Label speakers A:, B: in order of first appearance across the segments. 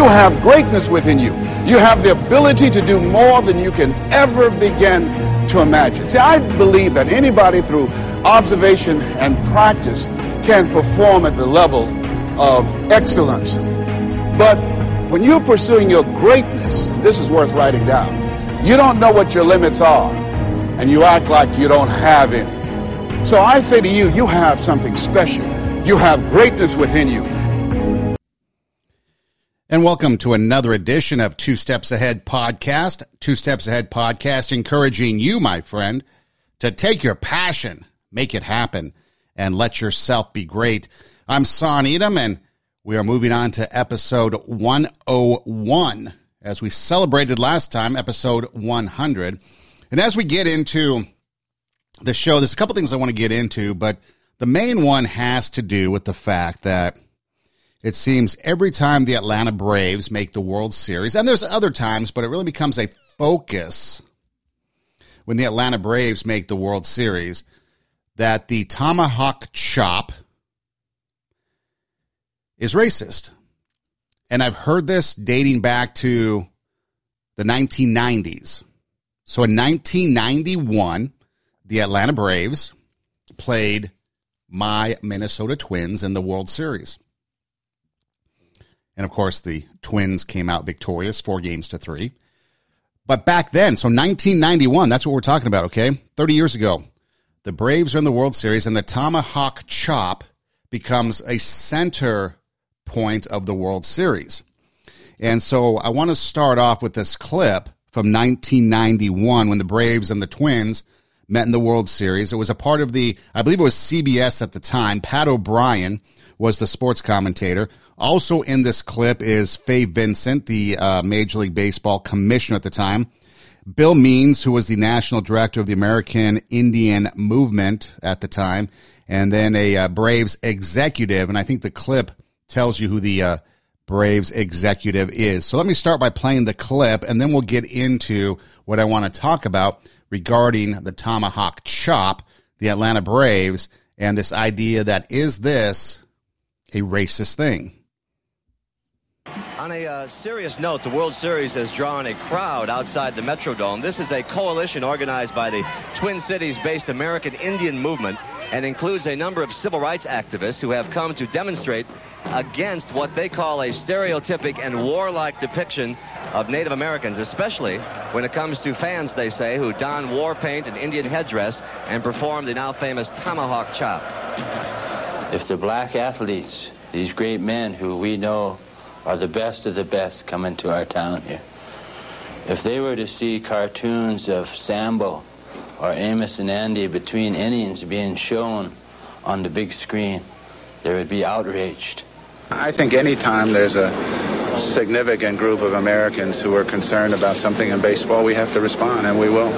A: you have greatness within you. You have the ability to do more than you can ever begin to imagine. See, I believe that anybody through observation and practice can perform at the level of excellence. But when you're pursuing your greatness, this is worth writing down. You don't know what your limits are, and you act like you don't have any. So I say to you, you have something special. You have greatness within you.
B: And welcome to another edition of Two Steps Ahead Podcast. Two Steps Ahead Podcast, encouraging you, my friend, to take your passion, make it happen, and let yourself be great. I'm Son Edom, and we are moving on to episode 101 as we celebrated last time, episode 100. And as we get into the show, there's a couple things I want to get into, but the main one has to do with the fact that it seems every time the Atlanta Braves make the World Series, and there's other times, but it really becomes a focus when the Atlanta Braves make the World Series, that the tomahawk chop is racist. And I've heard this dating back to the 1990s. So in 1991, the Atlanta Braves played my Minnesota Twins in the World Series. And of course, the Twins came out victorious, four games to three. But back then, so 1991, that's what we're talking about, okay? 30 years ago, the Braves are in the World Series, and the tomahawk chop becomes a center point of the World Series. And so I want to start off with this clip from 1991 when the Braves and the Twins met in the World Series. It was a part of the, I believe it was CBS at the time. Pat O'Brien was the sports commentator. Also in this clip is Fay Vincent, the uh, Major League Baseball commissioner at the time. Bill Means, who was the national director of the American Indian Movement at the time, and then a uh, Braves executive. And I think the clip tells you who the uh, Braves executive is. So let me start by playing the clip, and then we'll get into what I want to talk about regarding the tomahawk chop, the Atlanta Braves, and this idea that is this a racist thing?
C: On a uh, serious note, the World Series has drawn a crowd outside the Metrodome. This is a coalition organized by the Twin Cities-based American Indian Movement and includes a number of civil rights activists who have come to demonstrate against what they call a stereotypic and warlike depiction of Native Americans, especially when it comes to fans, they say, who don war paint and Indian headdress and perform the now famous tomahawk chop.
D: If the black athletes, these great men who we know are the best of the best coming to our town here, if they were to see cartoons of Sambo or Amos and Andy between innings being shown on the big screen, they would be outraged.
E: I think any time there's a significant group of Americans who are concerned about something in baseball, we have to respond, and we will.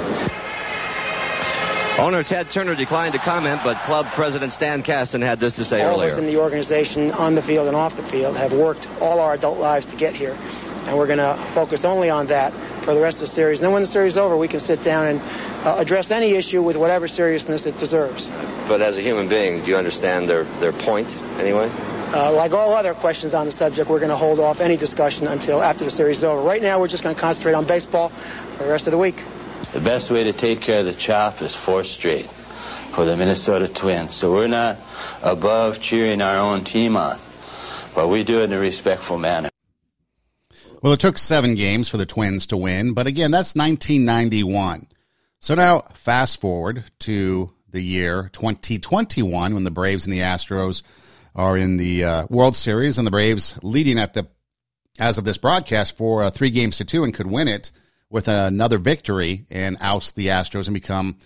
C: Owner Ted Turner declined to comment, but club president Stan Kasten had this to say
F: all
C: earlier.
F: of us in the organization, on the field and off the field, have worked all our adult lives to get here. And we're going to focus only on that for the rest of the series. And then when the series is over, we can sit down and uh, address any issue with whatever seriousness it deserves.
C: But as a human being, do you understand their, their point anyway?
F: Uh, like all other questions on the subject, we're going to hold off any discussion until after the series is over. Right now, we're just going to concentrate on baseball for the rest of the week.
D: The best way to take care of the chop is four straight for the Minnesota Twins. So we're not above cheering our own team on, but we do it in a respectful manner.
B: Well, it took seven games for the Twins to win, but again, that's 1991. So now, fast forward to the year 2021 when the Braves and the Astros are in the uh, World Series, and the Braves leading at the as of this broadcast for uh, three games to two and could win it with another victory and oust the Astros and become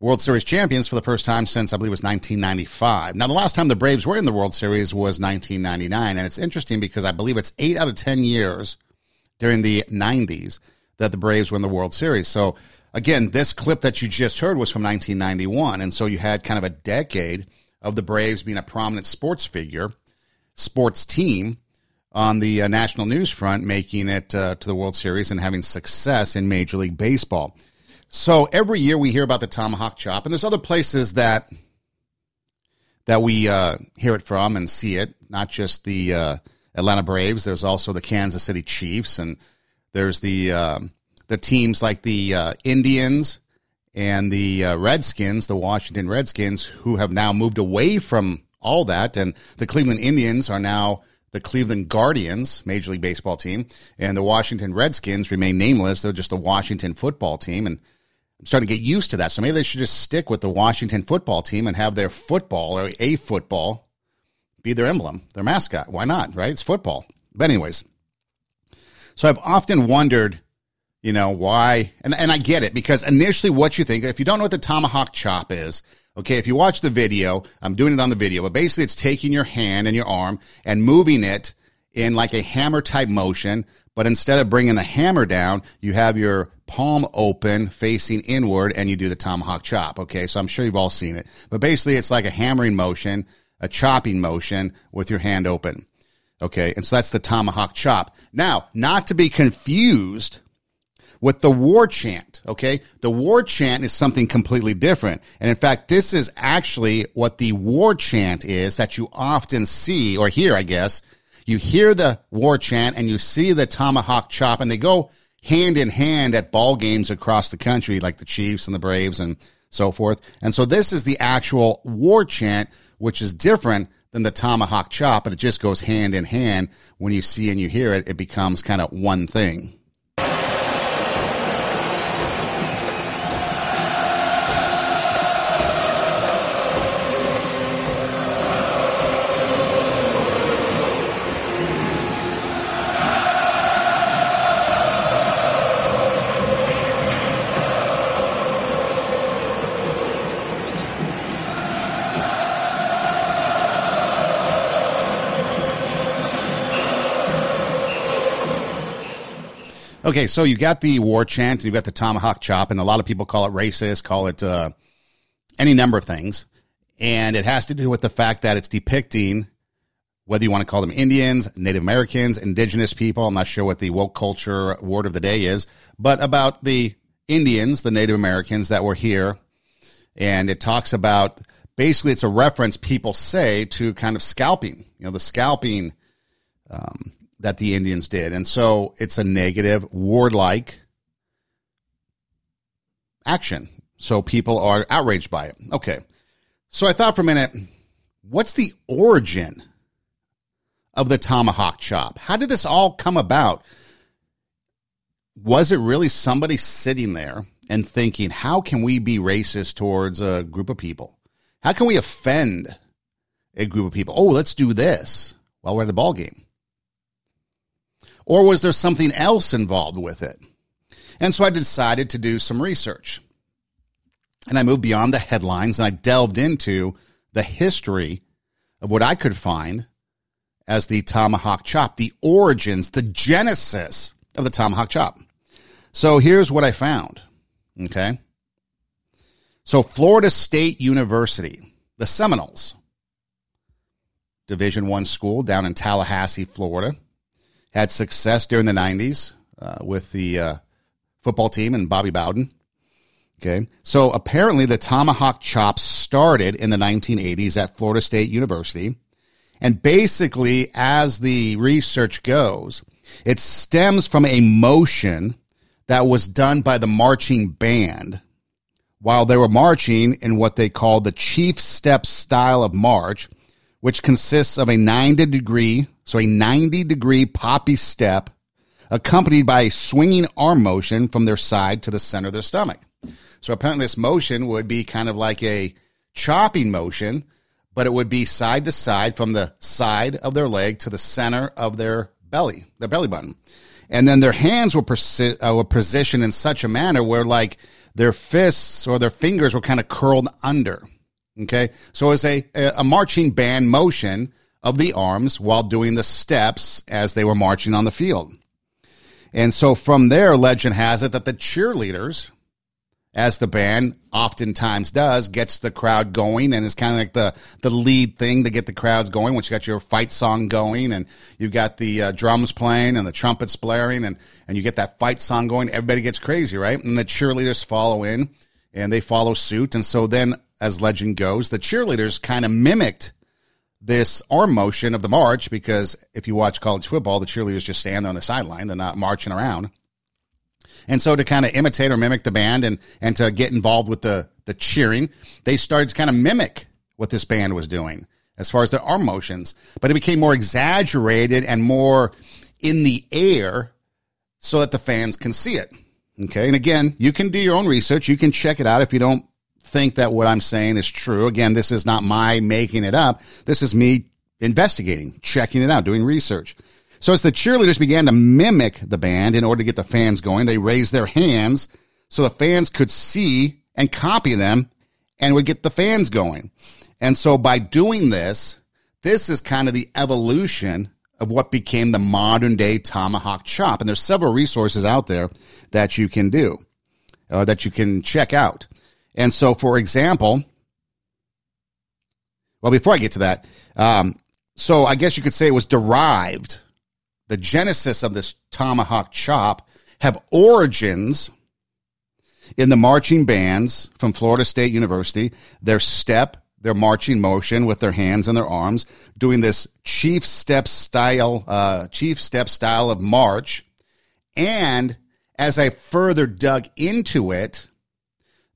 B: World Series champions for the first time since I believe it was 1995. Now, the last time the Braves were in the World Series was 1999, and it's interesting because I believe it's eight out of 10 years during the 90s that the Braves were in the World Series. So, again, this clip that you just heard was from 1991, and so you had kind of a decade of the Braves being a prominent sports figure, sports team on the uh, national news front, making it uh, to the World Series and having success in Major League Baseball. So every year we hear about the tomahawk chop, and there's other places that that we uh, hear it from and see it, not just the uh, Atlanta Braves. There's also the Kansas City Chiefs, and there's the um, the teams like the uh, Indians and the uh, Redskins, the Washington Redskins, who have now moved away from all that, and the Cleveland Indians are now the Cleveland Guardians, Major League Baseball team, and the Washington Redskins remain nameless. They're just the Washington football team, and I'm starting to get used to that. So maybe they should just stick with the Washington football team and have their football or a football be their emblem, their mascot. Why not? Right? It's football. But anyways, so I've often wondered, you know, why, and, and I get it because initially what you think, if you don't know what the tomahawk chop is, okay, if you watch the video, I'm doing it on the video, but basically it's taking your hand and your arm and moving it in like a hammer type motion. But instead of bringing the hammer down, you have your palm open facing inward and you do the tomahawk chop. Okay. So I'm sure you've all seen it, but basically it's like a hammering motion, a chopping motion with your hand open. Okay. And so that's the tomahawk chop. Now, not to be confused with the war chant. Okay. The war chant is something completely different. And in fact, this is actually what the war chant is that you often see or hear, I guess. You hear the war chant and you see the tomahawk chop and they go hand in hand at ball games across the country, like the Chiefs and the Braves and so forth. And so this is the actual war chant, which is different than the tomahawk chop, but it just goes hand in hand. When you see and you hear it, it becomes kind of one thing. Okay, so you got the war chant, and you've got the tomahawk chop, and a lot of people call it racist, call it uh, any number of things. And it has to do with the fact that it's depicting whether you want to call them Indians, Native Americans, indigenous people. I'm not sure what the woke culture word of the day is, but about the Indians, the Native Americans that were here. And it talks about basically it's a reference people say to kind of scalping, you know, the scalping um, that the Indians did. And so it's a negative, warlike action. So people are outraged by it. Okay. So I thought for a minute, what's the origin of the tomahawk chop? How did this all come about? Was it really somebody sitting there and thinking, how can we be racist towards a group of people? How can we offend a group of people? Oh, let's do this while we're at the ball game. Or was there something else involved with it? And so I decided to do some research. And I moved beyond the headlines and I delved into the history of what I could find as the tomahawk chop, the origins, the genesis of the tomahawk chop. So here's what I found. Okay. So Florida State University, the Seminoles, Division One school down in Tallahassee, Florida, had success during the 90s uh, with the uh, football team and Bobby Bowden. Okay. So apparently the tomahawk chop started in the 1980s at Florida State University. And basically, as the research goes, it stems from a motion that was done by the marching band while they were marching in what they call the chief step style of march, which consists of a 90 degree so a 90 degree poppy step accompanied by a swinging arm motion from their side to the center of their stomach. So apparently this motion would be kind of like a chopping motion, but it would be side to side from the side of their leg to the center of their belly, their belly button. And then their hands were, persi- uh, were positioned in such a manner where like their fists or their fingers were kind of curled under. Okay. So it's a, a marching band motion of the arms while doing the steps as they were marching on the field. And so from there, legend has it that the cheerleaders, as the band oftentimes does, gets the crowd going and is kind of like the, the lead thing to get the crowds going. Once you got your fight song going and you've got the uh, drums playing and the trumpets blaring and, and you get that fight song going, everybody gets crazy, right? And the cheerleaders follow in and they follow suit. And so then, as legend goes, the cheerleaders kind of mimicked this arm motion of the march because if you watch college football, the cheerleaders just stand there on the sideline. They're not marching around. And so to kind of imitate or mimic the band and, and to get involved with the, the cheering, they started to kind of mimic what this band was doing as far as their arm motions, but it became more exaggerated and more in the air so that the fans can see it. Okay. And again, you can do your own research. You can check it out if you don't think that what I'm saying is true. Again, this is not my making it up. This is me investigating, checking it out, doing research. So as the cheerleaders began to mimic the band in order to get the fans going, they raised their hands so the fans could see and copy them and would get the fans going. And so by doing this, this is kind of the evolution of what became the modern day tomahawk chop. And there's several resources out there that you can do, uh, that you can check out. And so, for example, well, before I get to that, um, so I guess you could say it was derived. The genesis of this tomahawk chop have origins in the marching bands from Florida State University, their step, their marching motion with their hands and their arms, doing this chief step style, uh, chief step style of march. And as I further dug into it,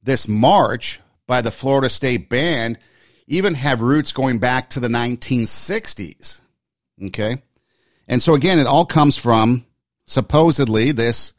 B: this march by the Florida State Band even have roots going back to the 1960s. Okay. And so again, it all comes from supposedly this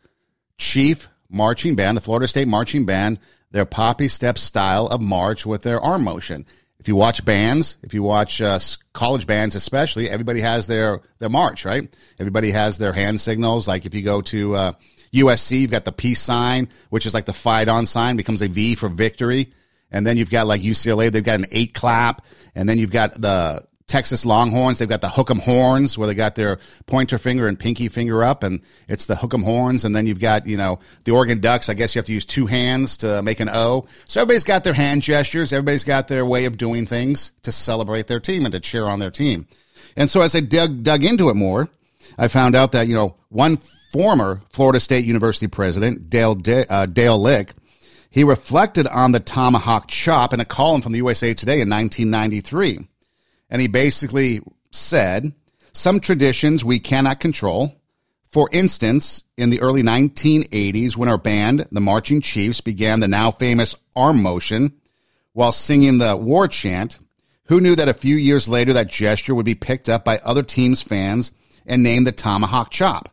B: chief marching band, the Florida State Marching Band, their poppy step style of march with their arm motion. If you watch bands, if you watch uh, college bands, especially, everybody has their their march, right? Everybody has their hand signals. Like if you go to uh, USC, you've got the peace sign, which is like the fight on sign, becomes a V for victory. And then you've got like UCLA, they've got an eight clap. And then you've got the Texas Longhorns, they've got the hook'em horns where they got their pointer finger and pinky finger up, and it's the hook'em horns. And then you've got, you know, the Oregon Ducks. I guess you have to use two hands to make an O. So everybody's got their hand gestures. Everybody's got their way of doing things to celebrate their team and to cheer on their team. And so as I dug, dug into it more, I found out that, you know, one former Florida State University president, Dale, uh, Dale Lick, he reflected on the tomahawk chop in a column from the USA Today in 1993. And he basically said, some traditions we cannot control. For instance, in the early 1980s, when our band, the Marching Chiefs, began the now famous arm motion while singing the war chant, who knew that a few years later that gesture would be picked up by other teams' fans and named the tomahawk chop?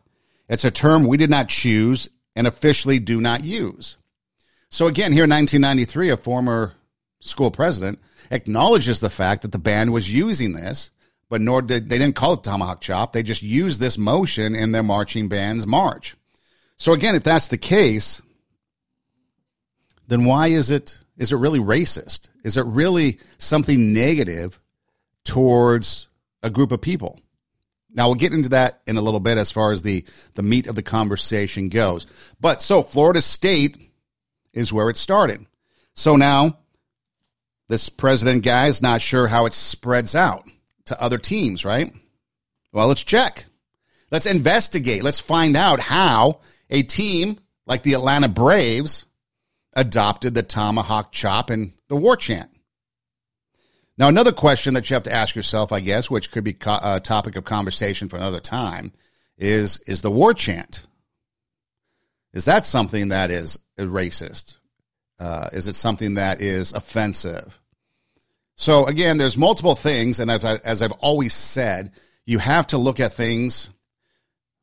B: It's a term we did not choose and officially do not use. So again, here in 1993, a former school president acknowledges the fact that the band was using this, but nor did they didn't call it tomahawk chop. They just used this motion in their marching band's march. So again, if that's the case, then why is it is it really racist? Is it really something negative towards a group of people? Now we'll get into that in a little bit as far as the the meat of the conversation goes. But so Florida State is where it started. So now this president guy is not sure how it spreads out to other teams, right? Well, let's check. Let's investigate. Let's find out how a team like the Atlanta Braves adopted the tomahawk chop and the war chant. Now, another question that you have to ask yourself, I guess, which could be a topic of conversation for another time, is is the war chant? Is that something that is racist? Uh, is it something that is offensive? So again, there's multiple things, and as, I, as I've always said, you have to look at things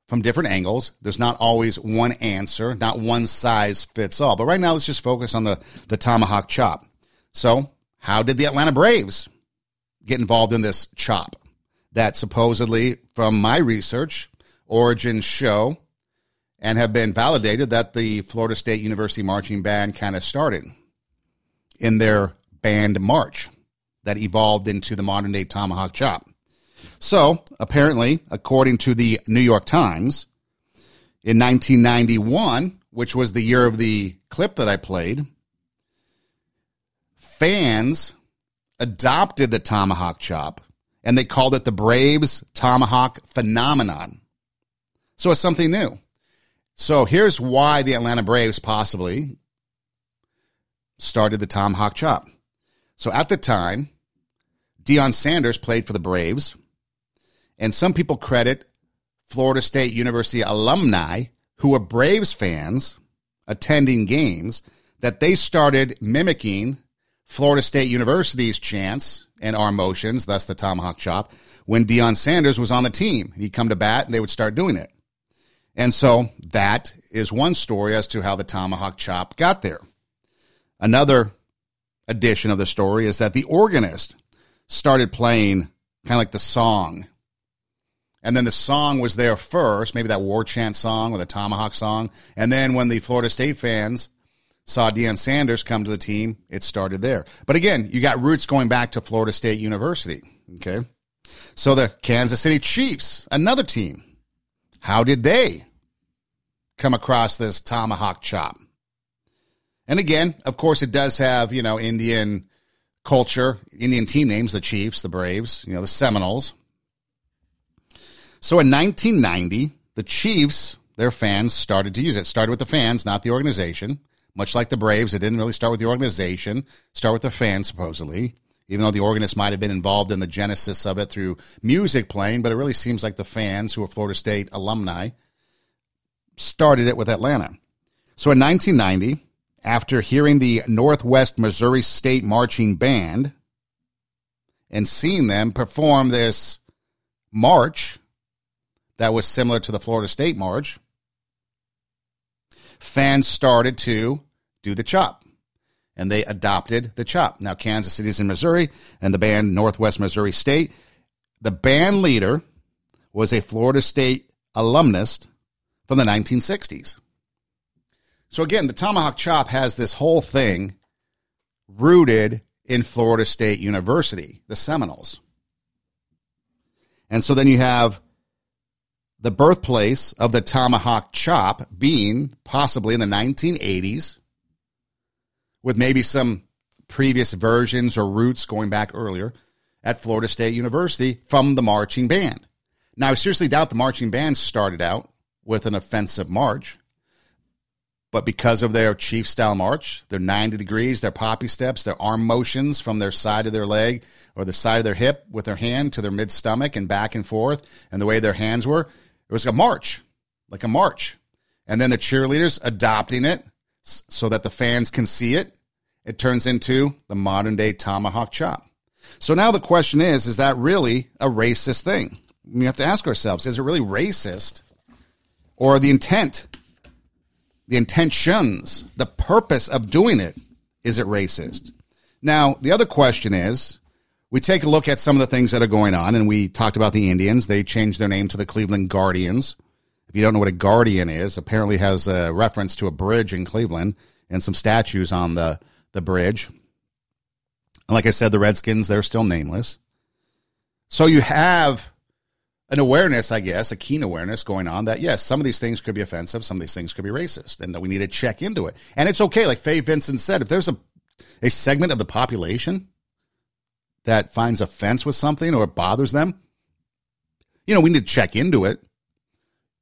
B: from different angles. There's not always one answer, not one size fits all. But right now, let's just focus on the the tomahawk chop. So how did the Atlanta Braves get involved in this chop that supposedly, from my research, origins show and have been validated that the Florida State University Marching Band kind of started in their band march that evolved into the modern day tomahawk chop. So, apparently, according to the New York Times, in 1991, which was the year of the clip that I played, fans adopted the tomahawk chop and they called it the Braves Tomahawk Phenomenon. So it's something new. So here's why the Atlanta Braves possibly started the tomahawk chop. So at the time, Deion Sanders played for the Braves. And some people credit Florida State University alumni who were Braves fans attending games that they started mimicking Florida State University's chants and arm motions, thus the tomahawk chop, when Deion Sanders was on the team. He'd come to bat and they would start doing it. And so that is one story as to how the tomahawk chop got there. Another addition of the story is that the organist started playing kind of like the song. And then the song was there first, maybe that war chant song or the tomahawk song. And then when the Florida State fans saw Deion Sanders come to the team, it started there. But again, you got roots going back to Florida State University. Okay. So the Kansas City Chiefs, another team, how did they come across this tomahawk chop? And again, of course, it does have, you know, Indian culture, Indian team names, the Chiefs, the Braves, you know, the Seminoles. So in 1990, the Chiefs, their fans started to use it. Started with the fans, not the organization. Much like the Braves, it didn't really start with the organization, start with the fans, supposedly even though the organist might have been involved in the genesis of it through music playing, but it really seems like the fans who are Florida State alumni started it with Atlanta. So in 1990, after hearing the Northwest Missouri State Marching Band and seeing them perform this march that was similar to the Florida State March, fans started to do the chop and they adopted the chop. Now, Kansas City's in Missouri, and the band Northwest Missouri State. The band leader was a Florida State alumnus from the 1960s. So, again, the Tomahawk Chop has this whole thing rooted in Florida State University, the Seminoles. And so then you have the birthplace of the Tomahawk Chop being possibly in the 1980s with maybe some previous versions or roots going back earlier at Florida State University from the marching band. Now, I seriously doubt the marching band started out with an offensive march, but because of their chief style march, their 90 degrees, their poppy steps, their arm motions from their side of their leg or the side of their hip with their hand to their mid stomach and back and forth, and the way their hands were, it was a march, like a march. And then the cheerleaders adopting it so that the fans can see it. It turns into the modern day tomahawk chop. So now the question is is that really a racist thing? We have to ask ourselves is it really racist? Or the intent, the intentions, the purpose of doing it, is it racist? Now, the other question is we take a look at some of the things that are going on, and we talked about the Indians. They changed their name to the Cleveland Guardians. If you don't know what a guardian is, apparently has a reference to a bridge in Cleveland and some statues on the, the bridge. And like I said, the Redskins, they're still nameless. So you have an awareness, I guess, a keen awareness going on that, yes, some of these things could be offensive, some of these things could be racist, and that we need to check into it. And it's okay, like Fay Vincent said, if there's a, a segment of the population that finds offense with something or bothers them, you know, we need to check into it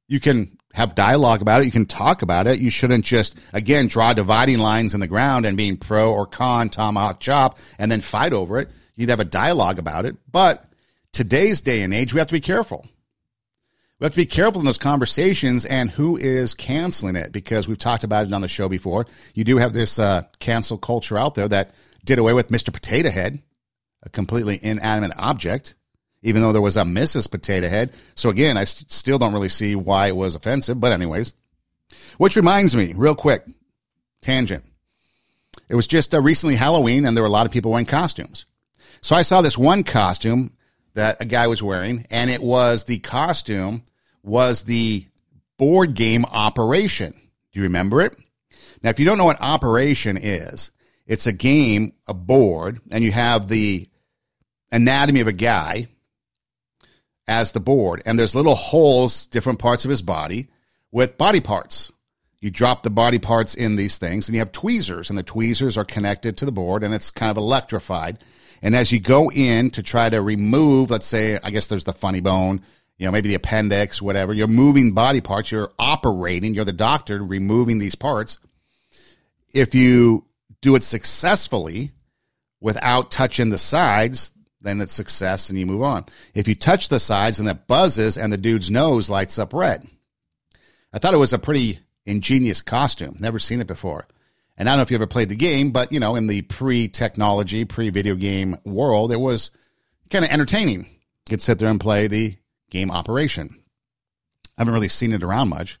B: you can have dialogue about it. You can talk about it. You shouldn't just, again, draw dividing lines in the ground and being pro or con, tomahawk chop, and then fight over it. You'd have a dialogue about it. But today's day and age, we have to be careful. We have to be careful in those conversations and who is canceling it because we've talked about it on the show before. You do have this uh, cancel culture out there that did away with Mr. Potato Head, a completely inanimate object even though there was a Mrs. Potato Head. So again, I st- still don't really see why it was offensive. But anyways, which reminds me, real quick, tangent. It was just uh, recently Halloween, and there were a lot of people wearing costumes. So I saw this one costume that a guy was wearing, and it was the costume was the board game Operation. Do you remember it? Now, if you don't know what Operation is, it's a game, a board, and you have the anatomy of a guy as the board, and there's little holes, different parts of his body with body parts. You drop the body parts in these things, and you have tweezers, and the tweezers are connected to the board, and it's kind of electrified. And as you go in to try to remove, let's say, I guess there's the funny bone, you know, maybe the appendix, whatever, you're moving body parts, you're operating, you're the doctor removing these parts. If you do it successfully without touching the sides, then it's success and you move on. If you touch the sides and that buzzes and the dude's nose lights up red. I thought it was a pretty ingenious costume. Never seen it before. And I don't know if you ever played the game, but you know, in the pre-technology, pre-video game world, it was kind of entertaining. You could sit there and play the game operation. I haven't really seen it around much,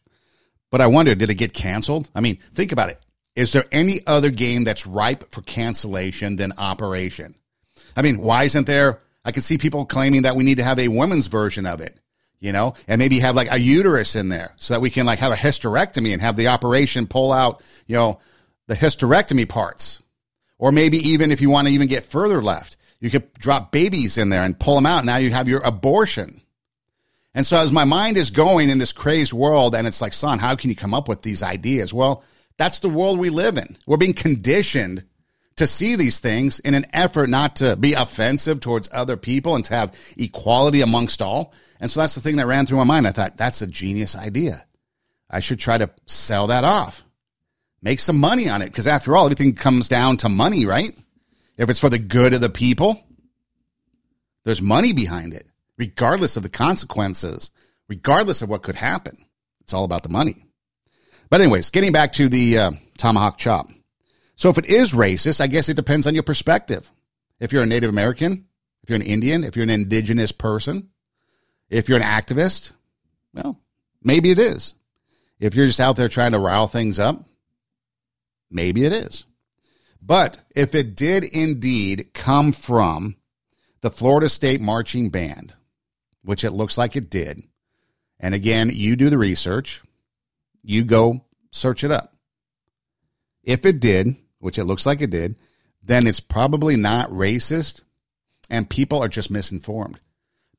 B: but I wonder, did it get canceled? I mean, think about it. Is there any other game that's ripe for cancellation than Operation? I mean, why isn't there? I can see people claiming that we need to have a women's version of it, you know, and maybe have like a uterus in there so that we can like have a hysterectomy and have the operation pull out, you know, the hysterectomy parts. Or maybe even if you want to even get further left, you could drop babies in there and pull them out. Now you have your abortion. And so as my mind is going in this crazed world and it's like, son, how can you come up with these ideas? Well, that's the world we live in. We're being conditioned to see these things in an effort not to be offensive towards other people and to have equality amongst all. And so that's the thing that ran through my mind. I thought, that's a genius idea. I should try to sell that off, make some money on it. Because after all, everything comes down to money, right? If it's for the good of the people, there's money behind it, regardless of the consequences, regardless of what could happen. It's all about the money. But, anyways, getting back to the uh, tomahawk chop. So if it is racist, I guess it depends on your perspective. If you're a Native American, if you're an Indian, if you're an indigenous person, if you're an activist, well, maybe it is. If you're just out there trying to rile things up, maybe it is. But if it did indeed come from the Florida State Marching Band, which it looks like it did, and again, you do the research, you go search it up. If it did, which it looks like it did, then it's probably not racist and people are just misinformed.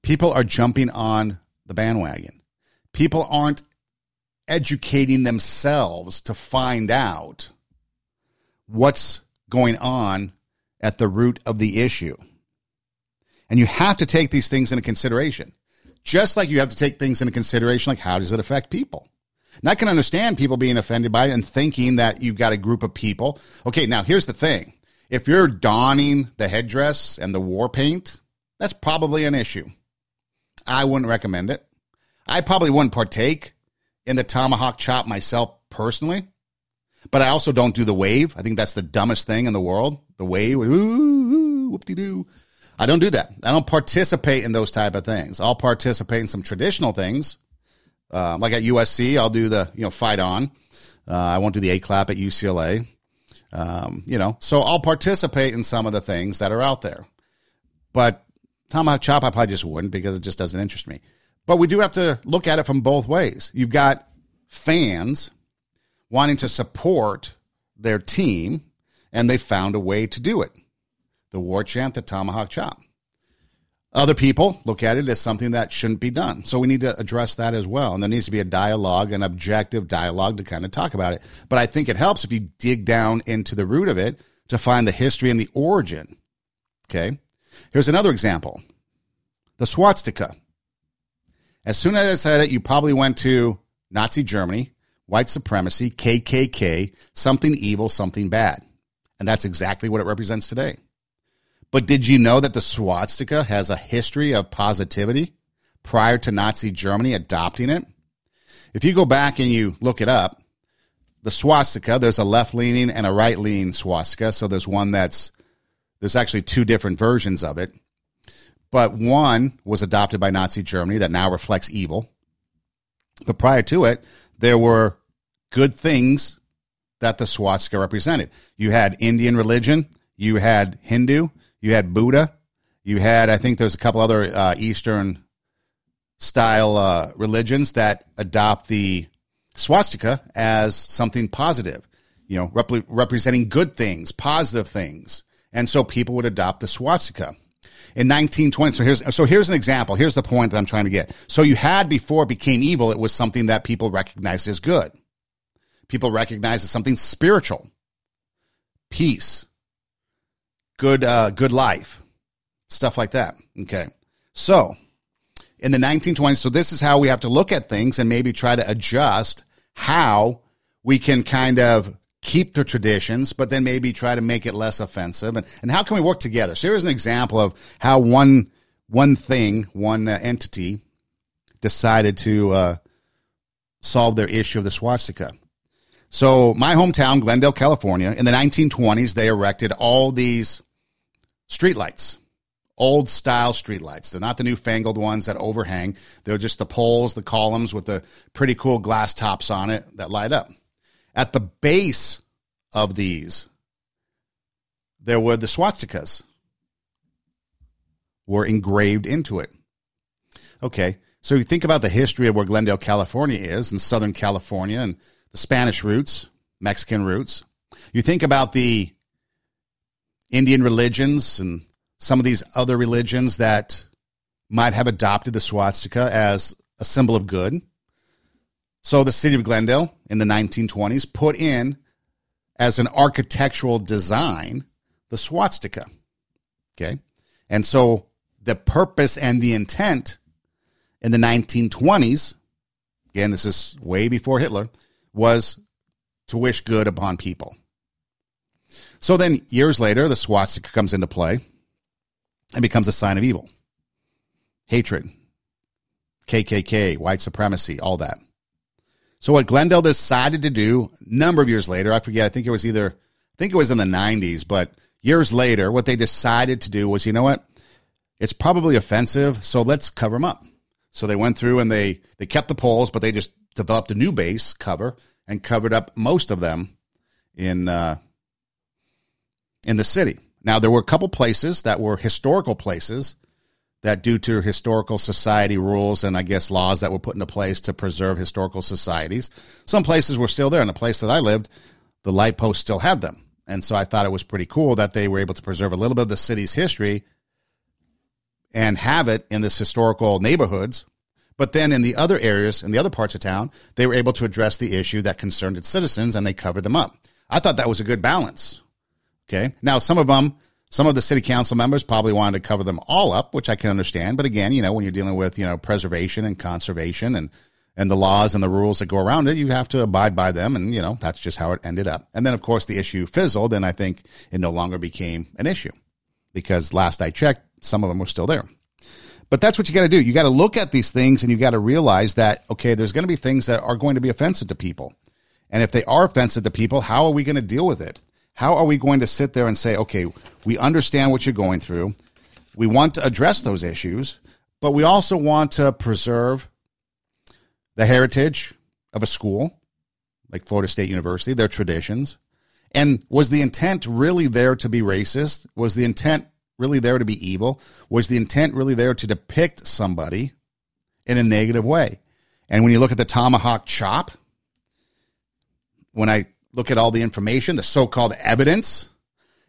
B: People are jumping on the bandwagon. People aren't educating themselves to find out what's going on at the root of the issue. And you have to take these things into consideration. Just like you have to take things into consideration, like how does it affect people? And I can understand people being offended by it and thinking that you've got a group of people. Okay, now here's the thing. If you're donning the headdress and the war paint, that's probably an issue. I wouldn't recommend it. I probably wouldn't partake in the tomahawk chop myself personally, but I also don't do the wave. I think that's the dumbest thing in the world. The wave, ooh, whoop-de-doo. I don't do that. I don't participate in those type of things. I'll participate in some traditional things uh, like at USC, I'll do the you know fight on. Uh, I won't do the eight clap at UCLA. Um, you know, so I'll participate in some of the things that are out there. But Tomahawk Chop, I probably just wouldn't because it just doesn't interest me. But we do have to look at it from both ways. You've got fans wanting to support their team, and they found a way to do it. The war chant, the Tomahawk Chop. Other people look at it as something that shouldn't be done. So we need to address that as well. And there needs to be a dialogue, an objective dialogue to kind of talk about it. But I think it helps if you dig down into the root of it to find the history and the origin. Okay. Here's another example the swastika. As soon as I said it, you probably went to Nazi Germany, white supremacy, KKK, something evil, something bad. And that's exactly what it represents today. But did you know that the swastika has a history of positivity prior to Nazi Germany adopting it? If you go back and you look it up, the swastika, there's a left leaning and a right leaning swastika. So there's one that's, there's actually two different versions of it. But one was adopted by Nazi Germany that now reflects evil. But prior to it, there were good things that the swastika represented. You had Indian religion, you had Hindu, you had Buddha. You had, I think, there's a couple other uh, Eastern style uh, religions that adopt the swastika as something positive, you know, rep- representing good things, positive things. And so people would adopt the swastika. In 1920, so here's so here's an example. Here's the point that I'm trying to get. So you had before it became evil, it was something that people recognized as good. People recognized as something spiritual, peace, good uh, good life, stuff like that. Okay, so in the 1920s, so this is how we have to look at things and maybe try to adjust how we can kind of keep the traditions, but then maybe try to make it less offensive? And, and how can we work together? So here's an example of how one one thing, one uh, entity decided to uh, solve their issue of the swastika. So my hometown, Glendale, California, in the 1920s, they erected all these streetlights old style streetlights. They're not the newfangled ones that overhang. They're just the poles, the columns with the pretty cool glass tops on it that light up. At the base of these, there were the swastikas were engraved into it. Okay, so you think about the history of where Glendale, California is, in Southern California, and the Spanish roots, Mexican roots. You think about the Indian religions and some of these other religions that might have adopted the swastika as a symbol of good. So the city of Glendale in the 1920s put in as an architectural design the swastika. Okay. And so the purpose and the intent in the 1920s, again, this is way before Hitler, was to wish good upon people. So then years later, the swastika comes into play and becomes a sign of evil. Hatred, KKK, white supremacy, all that. So what Glendale decided to do a number of years later, I forget, I think it was either, I think it was in the 90s, but years later, what they decided to do was, you know what? It's probably offensive, so let's cover them up. So they went through and they, they kept the poles, but they just developed a new base cover and covered up most of them in, uh, in the city. Now, there were a couple places that were historical places that, due to historical society rules and I guess laws that were put into place to preserve historical societies, some places were still there. In the place that I lived, the light post still had them. And so I thought it was pretty cool that they were able to preserve a little bit of the city's history and have it in this historical neighborhoods. But then in the other areas, in the other parts of town, they were able to address the issue that concerned its citizens and they covered them up. I thought that was a good balance. Okay. Now, some of them, some of the city council members probably wanted to cover them all up, which I can understand. But again, you know, when you're dealing with, you know, preservation and conservation and, and the laws and the rules that go around it, you have to abide by them. And, you know, that's just how it ended up. And then, of course, the issue fizzled. And I think it no longer became an issue because last I checked, some of them were still there. But that's what you got to do. You got to look at these things and you got to realize that, okay, there's going to be things that are going to be offensive to people. And if they are offensive to people, how are we going to deal with it? How are we going to sit there and say, okay, we understand what you're going through. We want to address those issues, but we also want to preserve the heritage of a school like Florida State University, their traditions. And was the intent really there to be racist? Was the intent really there to be evil? Was the intent really there to depict somebody in a negative way? And when you look at the tomahawk chop, when I look at all the information, the so called evidence,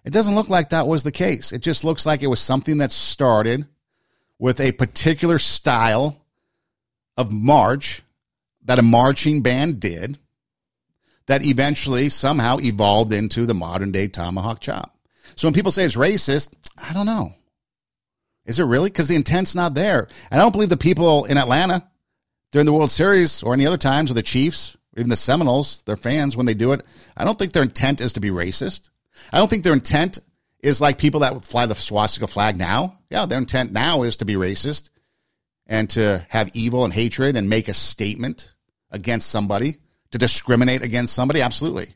B: it doesn't look like that was the case. It just looks like it was something that started with a particular style of march that a marching band did that eventually somehow evolved into the modern day tomahawk chop. So when people say it's racist, I don't know. Is it really? Because the intent's not there. And I don't believe the people in Atlanta during the World Series or any other times or the Chiefs even the Seminoles, their fans, when they do it, I don't think their intent is to be racist. I don't think their intent is like people that would fly the swastika flag now. Yeah, their intent now is to be racist and to have evil and hatred and make a statement against somebody, to discriminate against somebody. Absolutely.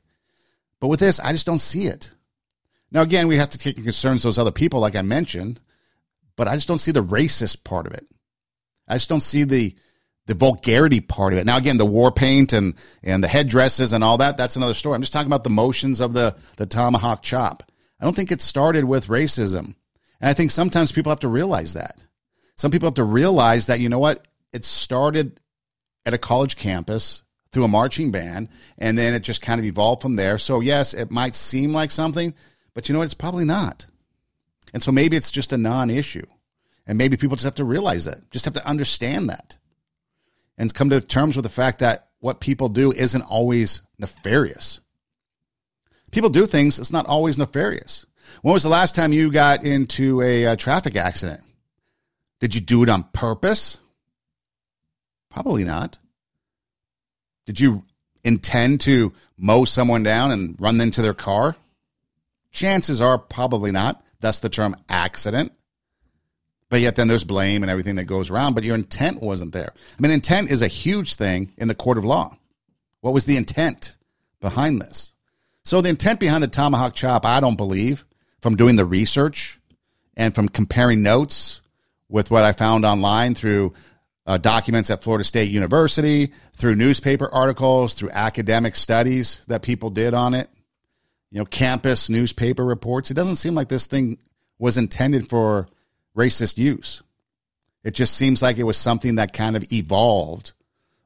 B: But with this, I just don't see it. Now, again, we have to take concerns those other people, like I mentioned, but I just don't see the racist part of it. I just don't see the the vulgarity part of it. Now, again, the war paint and, and the headdresses and all that, that's another story. I'm just talking about the motions of the, the tomahawk chop. I don't think it started with racism. And I think sometimes people have to realize that. Some people have to realize that, you know what? It started at a college campus through a marching band, and then it just kind of evolved from there. So, yes, it might seem like something, but you know what? It's probably not. And so maybe it's just a non issue. And maybe people just have to realize that, just have to understand that and come to terms with the fact that what people do isn't always nefarious. People do things, it's not always nefarious. When was the last time you got into a, a traffic accident? Did you do it on purpose? Probably not. Did you intend to mow someone down and run into their car? Chances are probably not. That's the term accident. But yet then there's blame and everything that goes around, but your intent wasn't there. I mean, intent is a huge thing in the court of law. What was the intent behind this? So the intent behind the tomahawk chop, I don't believe, from doing the research and from comparing notes with what I found online through uh, documents at Florida State University, through newspaper articles, through academic studies that people did on it, you know, campus newspaper reports. It doesn't seem like this thing was intended for racist use. It just seems like it was something that kind of evolved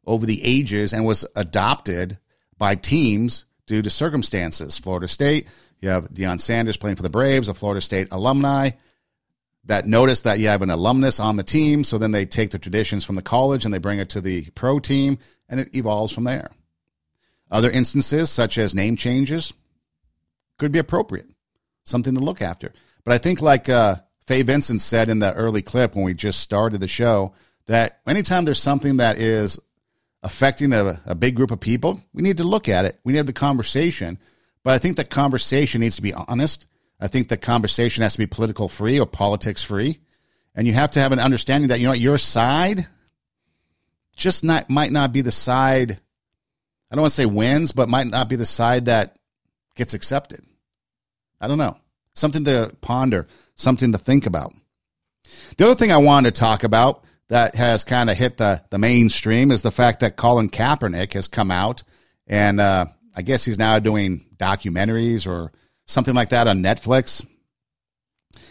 B: over the ages and was adopted by teams due to circumstances. Florida State, you have Deion Sanders playing for the Braves, a Florida State alumni that notice that you have an alumnus on the team. So then they take the traditions from the college and they bring it to the pro team and it evolves from there. Other instances, such as name changes, could be appropriate, something to look after. But I think, like uh, Fay Vincent said in the early clip when we just started the show, that anytime there's something that is affecting a, a big group of people, we need to look at it. We need to have the conversation. But I think the conversation needs to be honest I think the conversation has to be political free or politics free. And you have to have an understanding that, you know, your side just not, might not be the side, I don't want to say wins, but might not be the side that gets accepted. I don't know. Something to ponder, something to think about. The other thing I wanted to talk about that has kind of hit the, the mainstream is the fact that Colin Kaepernick has come out and uh, I guess he's now doing documentaries or something like that on Netflix.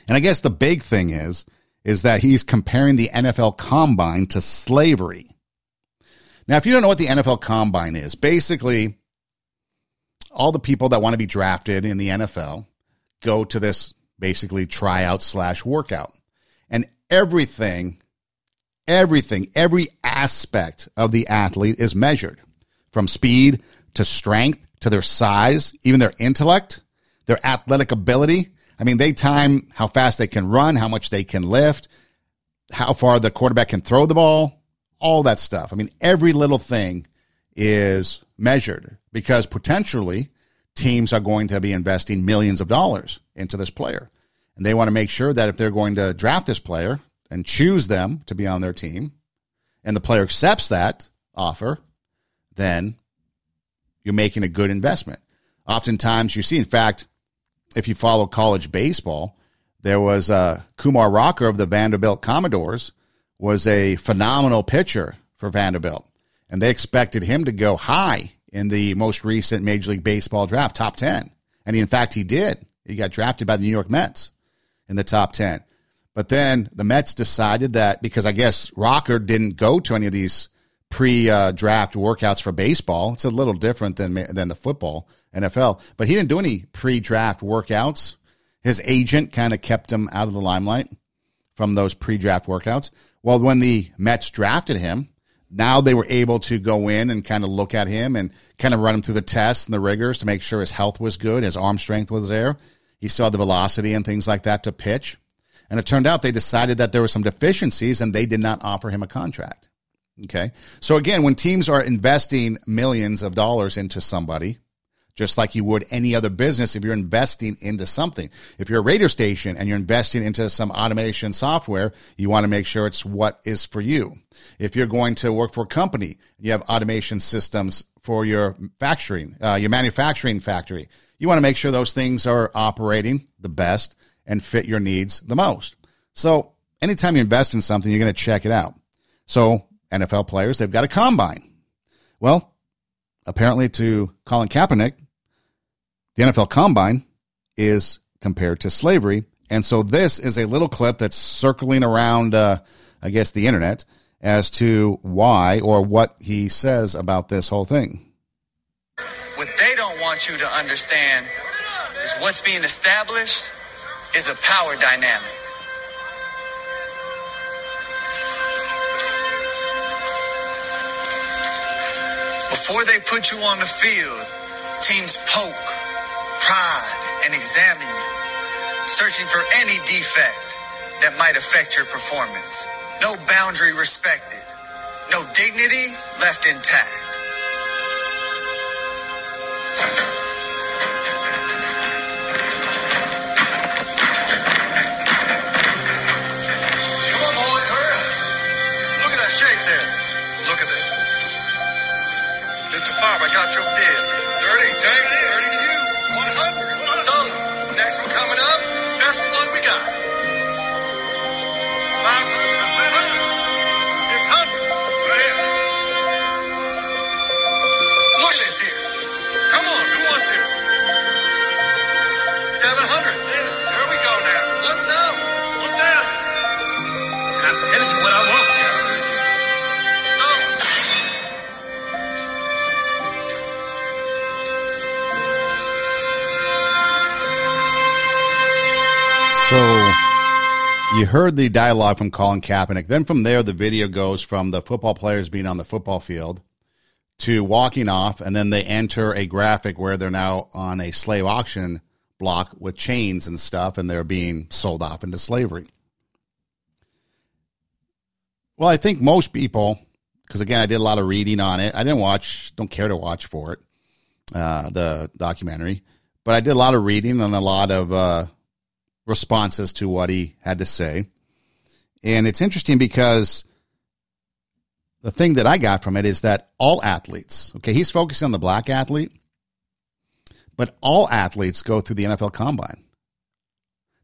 B: And I guess the big thing is is that he's comparing the NFL combine to slavery. Now, if you don't know what the NFL combine is, basically all the people that want to be drafted in the NFL go to this basically tryout slash workout. And everything, everything, every aspect of the athlete is measured from speed to strength to their size, even their intellect their athletic ability. I mean, they time how fast they can run, how much they can lift, how far the quarterback can throw the ball, all that stuff. I mean, every little thing is measured because potentially teams are going to be investing millions of dollars into this player. And they want to make sure that if they're going to draft this player and choose them to be on their team, and the player accepts that offer, then you're making a good investment. Oftentimes, you see, in fact, if you follow college baseball, there was uh, Kumar Rocker of the Vanderbilt Commodores was a phenomenal pitcher for Vanderbilt, and they expected him to go high in the most recent Major League Baseball draft, top ten, and he, in fact he did. He got drafted by the New York Mets in the top ten. But then the Mets decided that because I guess Rocker didn't go to any of these pre-draft workouts for baseball, it's a little different than than the football NFL. But he didn't do any pre draft workouts. His agent kind of kept him out of the limelight from those pre draft workouts. Well, when the Mets drafted him, now they were able to go in and kind of look at him and kind of run him through the tests and the rigors to make sure his health was good, his arm strength was there. He saw the velocity and things like that to pitch. And it turned out they decided that there were some deficiencies and they did not offer him a contract. Okay. So again, when teams are investing millions of dollars into somebody, just like you would any other business if you're investing into something. If you're a radio station and you're investing into some automation software, you want to make sure it's what is for you. If you're going to work for a company, you have automation systems for your factoring, uh, your manufacturing factory. You want to make sure those things are operating the best and fit your needs the most. So anytime you invest in something, you're going to check it out. So NFL players, they've got a combine. Well, apparently to Colin Kaepernick, the NFL Combine is compared to slavery. And so this is a little clip that's circling around, uh, I guess, the internet as to why or what he says about this whole thing.
G: What they don't want you to understand is what's being established is a power dynamic. Before they put you on the field, teams poke, pride and examine you, searching for any defect that might affect your performance. No boundary respected, no dignity left intact.
B: Look at
G: this. Mr. Farmer got your bid. Dirty, dirty coming up. Best of luck we got.
B: Heard the dialogue from Colin Kaepernick. Then from there, the video goes from the football players being on the football field to walking off, and then they enter a graphic where they're now on a slave auction block with chains and stuff, and they're being sold off into slavery. Well, I think most people, because again, I did a lot of reading on it. I didn't watch, don't care to watch for it, uh, the documentary, but I did a lot of reading and a lot of uh, responses to what he had to say. And it's interesting because the thing that I got from it is that all athletes, okay, he's focusing on the black athlete, but all athletes go through the NFL combine.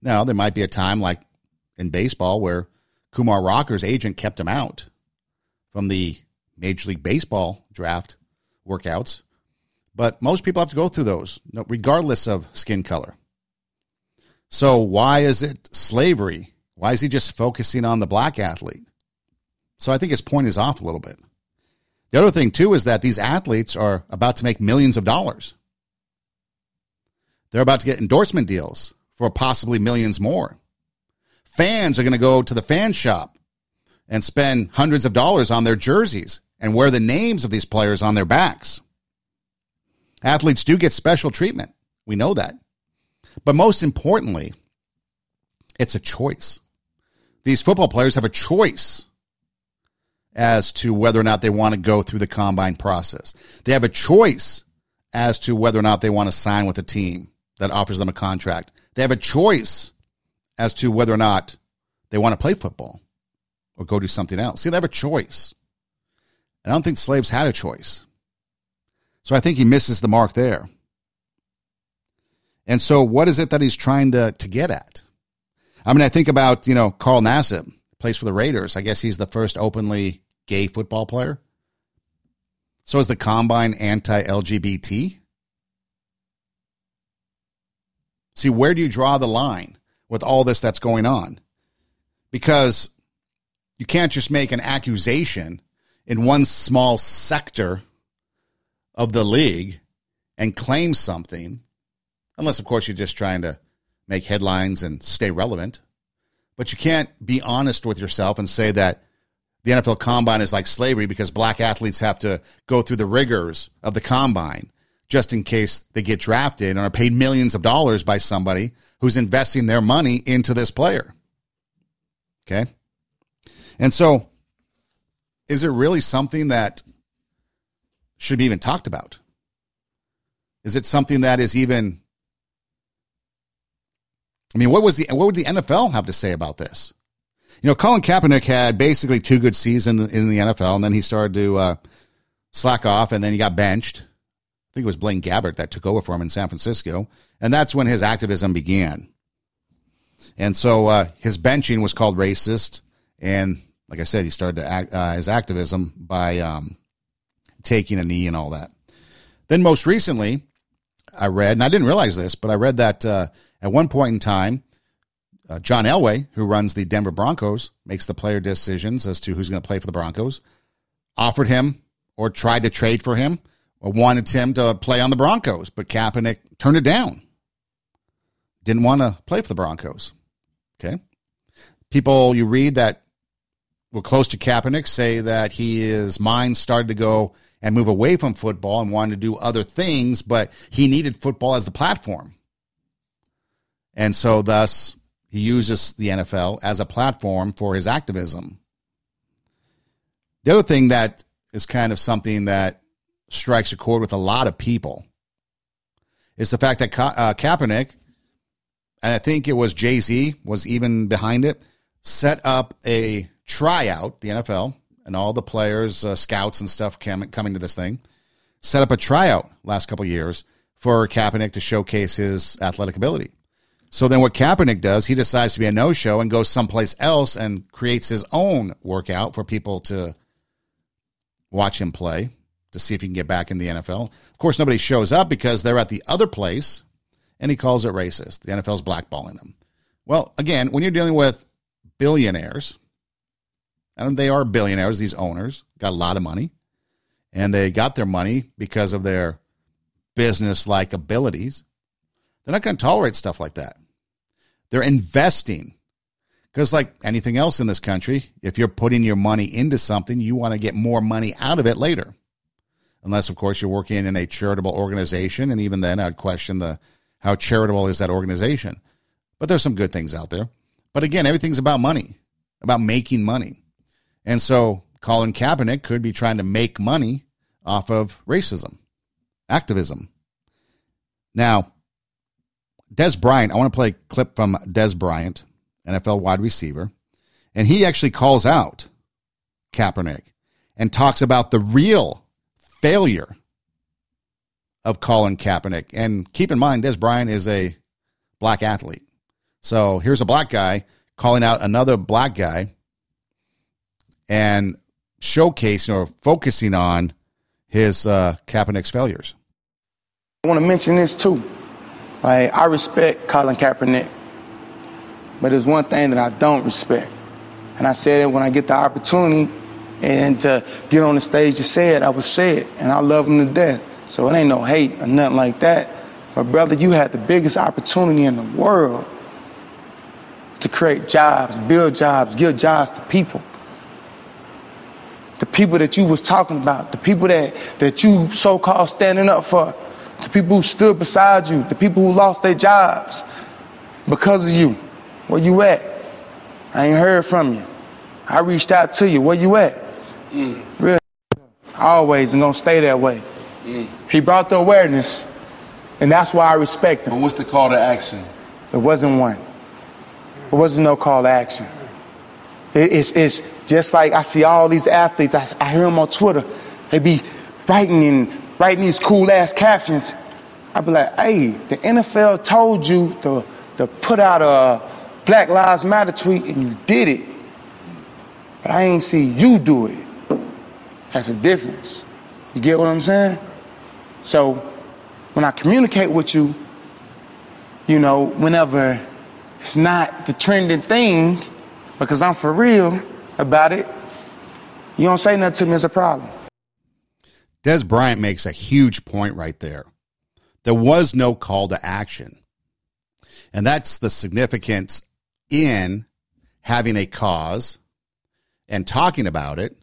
B: Now, there might be a time like in baseball where Kumar Rocker's agent kept him out from the Major League Baseball draft workouts, but most people have to go through those, regardless of skin color. So, why is it slavery? Why is he just focusing on the black athlete? So I think his point is off a little bit. The other thing, too, is that these athletes are about to make millions of dollars. They're about to get endorsement deals for possibly millions more. Fans are going to go to the fan shop and spend hundreds of dollars on their jerseys and wear the names of these players on their backs. Athletes do get special treatment. We know that. But most importantly, it's a choice. These football players have a choice as to whether or not they want to go through the combine process. They have a choice as to whether or not they want to sign with a team that offers them a contract. They have a choice as to whether or not they want to play football or go do something else. See, they have a choice. And I don't think slaves had a choice. So I think he misses the mark there. And so what is it that he's trying to, to get at? I mean, I think about, you know, Carl Nassib, plays for the Raiders. I guess he's the first openly gay football player. So is the combine anti LGBT? See, where do you draw the line with all this that's going on? Because you can't just make an accusation in one small sector of the league and claim something, unless, of course, you're just trying to make headlines and stay relevant. But you can't be honest with yourself and say that the NFL combine is like slavery because black athletes have to go through the rigors of the combine just in case they get drafted and are paid millions of dollars by somebody who's investing their money into this player. Okay. And so, is it really something that should be even talked about? Is it something that is even I mean, what was the what would the NFL have to say about this? You know, Colin Kaepernick had basically two good seasons in the NFL, and then he started to uh, slack off, and then he got benched. I think it was Blaine Gabbert that took over for him in San Francisco, and that's when his activism began. And so uh, his benching was called racist, and like I said, he started act, uh, his activism by um, taking a knee and all that. Then most recently, I read, and I didn't realize this, but I read that uh, at one point in time, uh, John Elway, who runs the Denver Broncos, makes the player decisions as to who's going to play for the Broncos, offered him or tried to trade for him or wanted him to play on the Broncos, but Kaepernick turned it down. Didn't want to play for the Broncos. Okay. People you read that were close to Kaepernick say that he, his mind started to go and move away from football and wanted to do other things, but he needed football as the platform. And so, thus, he uses the NFL as a platform for his activism. The other thing that is kind of something that strikes a chord with a lot of people is the fact that Ka- uh, Kaepernick, and I think it was Jay Z was even behind it, set up a tryout, the NFL, and all the players, uh, scouts, and stuff cam- coming to this thing, set up a tryout last couple years for Kaepernick to showcase his athletic ability. So then what Kaepernick does, he decides to be a no show and goes someplace else and creates his own workout for people to watch him play to see if he can get back in the NFL. Of course, nobody shows up because they're at the other place and he calls it racist. The NFL's blackballing them. Well, again, when you're dealing with billionaires, and they are billionaires, these owners got a lot of money, and they got their money because of their business like abilities. They're not going to tolerate stuff like that. They're investing. Because, like anything else in this country, if you're putting your money into something, you want to get more money out of it later. Unless, of course, you're working in a charitable organization. And even then, I'd question the how charitable is that organization. But there's some good things out there. But again, everything's about money, about making money. And so Colin Kaepernick could be trying to make money off of racism, activism. Now, Dez Bryant, I want to play a clip from Dez Bryant, NFL wide receiver, and he actually calls out Kaepernick and talks about the real failure of Colin Kaepernick. And keep in mind, Dez Bryant is a black athlete. So here's a black guy calling out another black guy and showcasing or focusing on his uh, Kaepernick's failures.
H: I want to mention this too. Like, I respect Colin Kaepernick, but there's one thing that I don't respect. And I said it when I get the opportunity and to get on the stage to say it, I would say it. And I love him to death. So it ain't no hate or nothing like that. But brother, you had the biggest opportunity in the world to create jobs, build jobs, give jobs to people. The people that you was talking about, the people that, that you so-called standing up for, the people who stood beside you, the people who lost their jobs because of you. Where you at? I ain't heard from you. I reached out to you. Where you at? Mm. Real always and gonna stay that way. Mm. He brought the awareness, and that's why I respect him.
I: But what's the call to action?
H: There wasn't one. There wasn't no call to action. It, it's, it's just like I see all these athletes, I, I hear them on Twitter, they be writing and writing these cool ass captions. I'd be like, hey, the NFL told you to, to put out a Black Lives Matter tweet and you did it. But I ain't see you do it. That's a difference. You get what I'm saying? So when I communicate with you, you know, whenever it's not the trending thing, because I'm for real about it, you don't say nothing to me as a problem.
B: Dez Bryant makes a huge point right there. There was no call to action. And that's the significance in having a cause and talking about it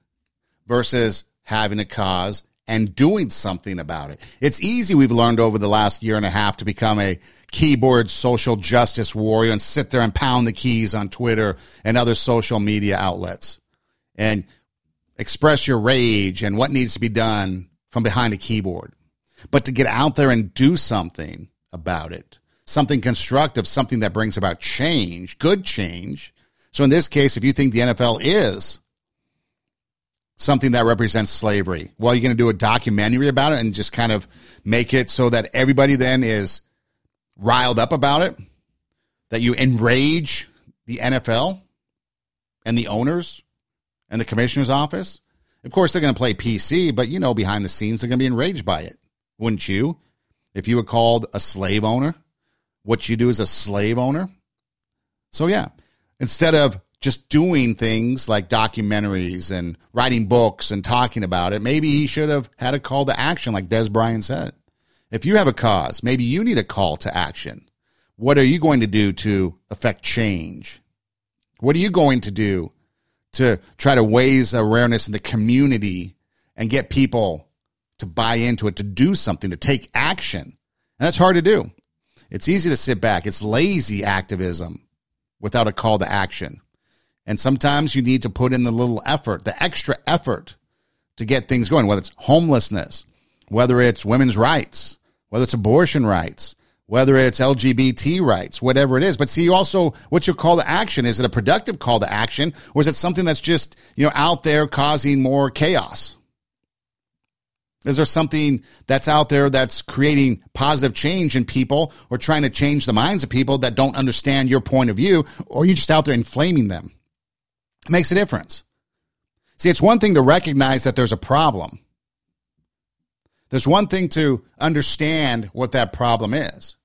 B: versus having a cause and doing something about it. It's easy, we've learned over the last year and a half, to become a keyboard social justice warrior and sit there and pound the keys on Twitter and other social media outlets and express your rage and what needs to be done from behind a keyboard. But to get out there and do something about it, something constructive, something that brings about change, good change. So in this case, if you think the NFL is something that represents slavery. Well, you're going to do a documentary about it and just kind of make it so that everybody then is riled up about it, that you enrage the NFL and the owners and the commissioner's office. Of course, they're going to play PC, but you know, behind the scenes, they're going to be enraged by it, wouldn't you? If you were called a slave owner, what you do as a slave owner. So, yeah, instead of just doing things like documentaries and writing books and talking about it. Maybe he should have had a call to action, like Dez Bryant said. If you have a cause, maybe you need a call to action. What are you going to do to affect change? What are you going to do to try to raise awareness in the community and get people to buy into it, to do something, to take action? And that's hard to do. It's easy to sit back. It's lazy activism without a call to action. And sometimes you need to put in the little effort, the extra effort to get things going, whether it's homelessness, whether it's women's rights, whether it's abortion rights, whether it's LGBT rights, whatever it is. But see, you also, what's your call to action? Is it a productive call to action, or is it something that's just you know out there causing more chaos? Is there something that's out there that's creating positive change in people, or trying to change the minds of people that don't understand your point of view, or you just out there inflaming them? makes a difference. See, it's one thing to recognize that there's a problem. There's one thing to understand what that problem is.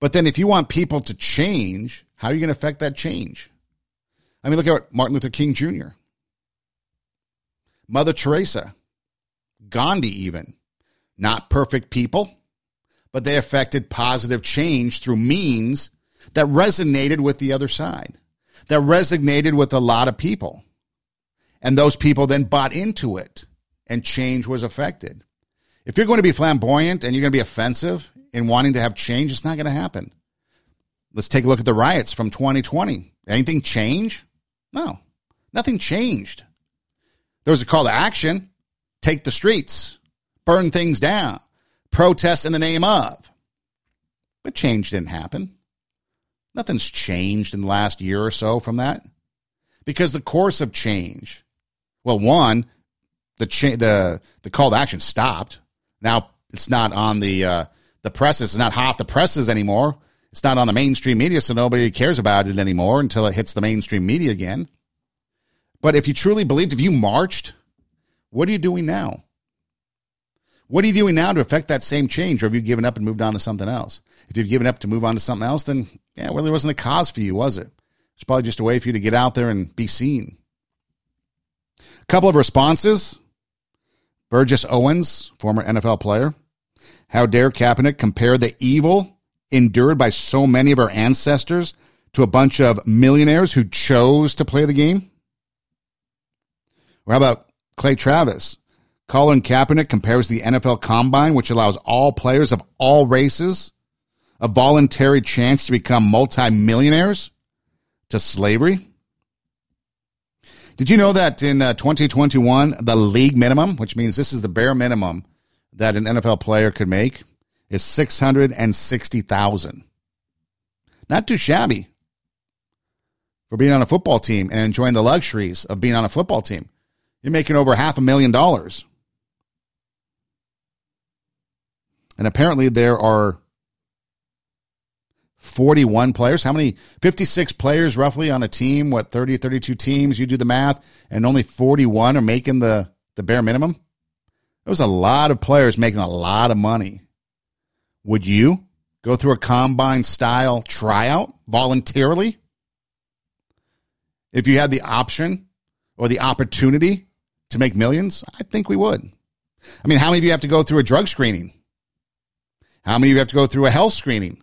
B: But then if you want people to change, how are you going to affect that change? I mean, look at Martin Luther King Jr., Mother Teresa, Gandhi, even. Not perfect people, but they affected positive change through means that resonated with the other side, that resonated with a lot of people. And those people then bought into it and change was affected. If you're going to be flamboyant and you're going to be offensive in wanting to have change, it's not going to happen. Let's take a look at the riots from 2020. Anything change? No, nothing changed. There was a call to action take the streets, burn things down, protest in the name of. But change didn't happen. Nothing's changed in the last year or so from that. Because the course of change, well, one, the cha- the the call to action stopped. Now it's not on the uh, the presses. It's not half the presses anymore. It's not on the mainstream media, so nobody cares about it anymore until it hits the mainstream media again. But if you truly believed, if you marched, what are you doing now? What are you doing now to affect that same change? Or have you given up and moved on to something else? If you've given up to move on to something else, then yeah, well, there wasn't a cause for you, was it? It's probably just a way for you to get out there and be seen. A couple of responses. Burgess Owens, former NFL player. How dare Kaepernick compare the evil endured by so many of our ancestors to a bunch of millionaires who chose to play the game? Or how about Clay Travis? Colin Kaepernick compares the NFL Combine, which allows all players of all races a voluntary chance to become multimillionaires, to slavery. Did you know that in uh, 2021, the league minimum, which means this is the bare minimum that an NFL player could make, is 660,000. Not too shabby for being on a football team and enjoying the luxuries of being on a football team. You're making over half a million dollars. And apparently there are 41 players. How many? 56 players roughly on a team. What, 30, 32 teams? You do the math. And only 41 are making the, the bare minimum. There was a lot of players making a lot of money. Would you go through a combine style tryout voluntarily? If you had the option or the opportunity to make millions? I think we would. I mean, how many of you have to go through a drug screening? How many of you have to go through a health screening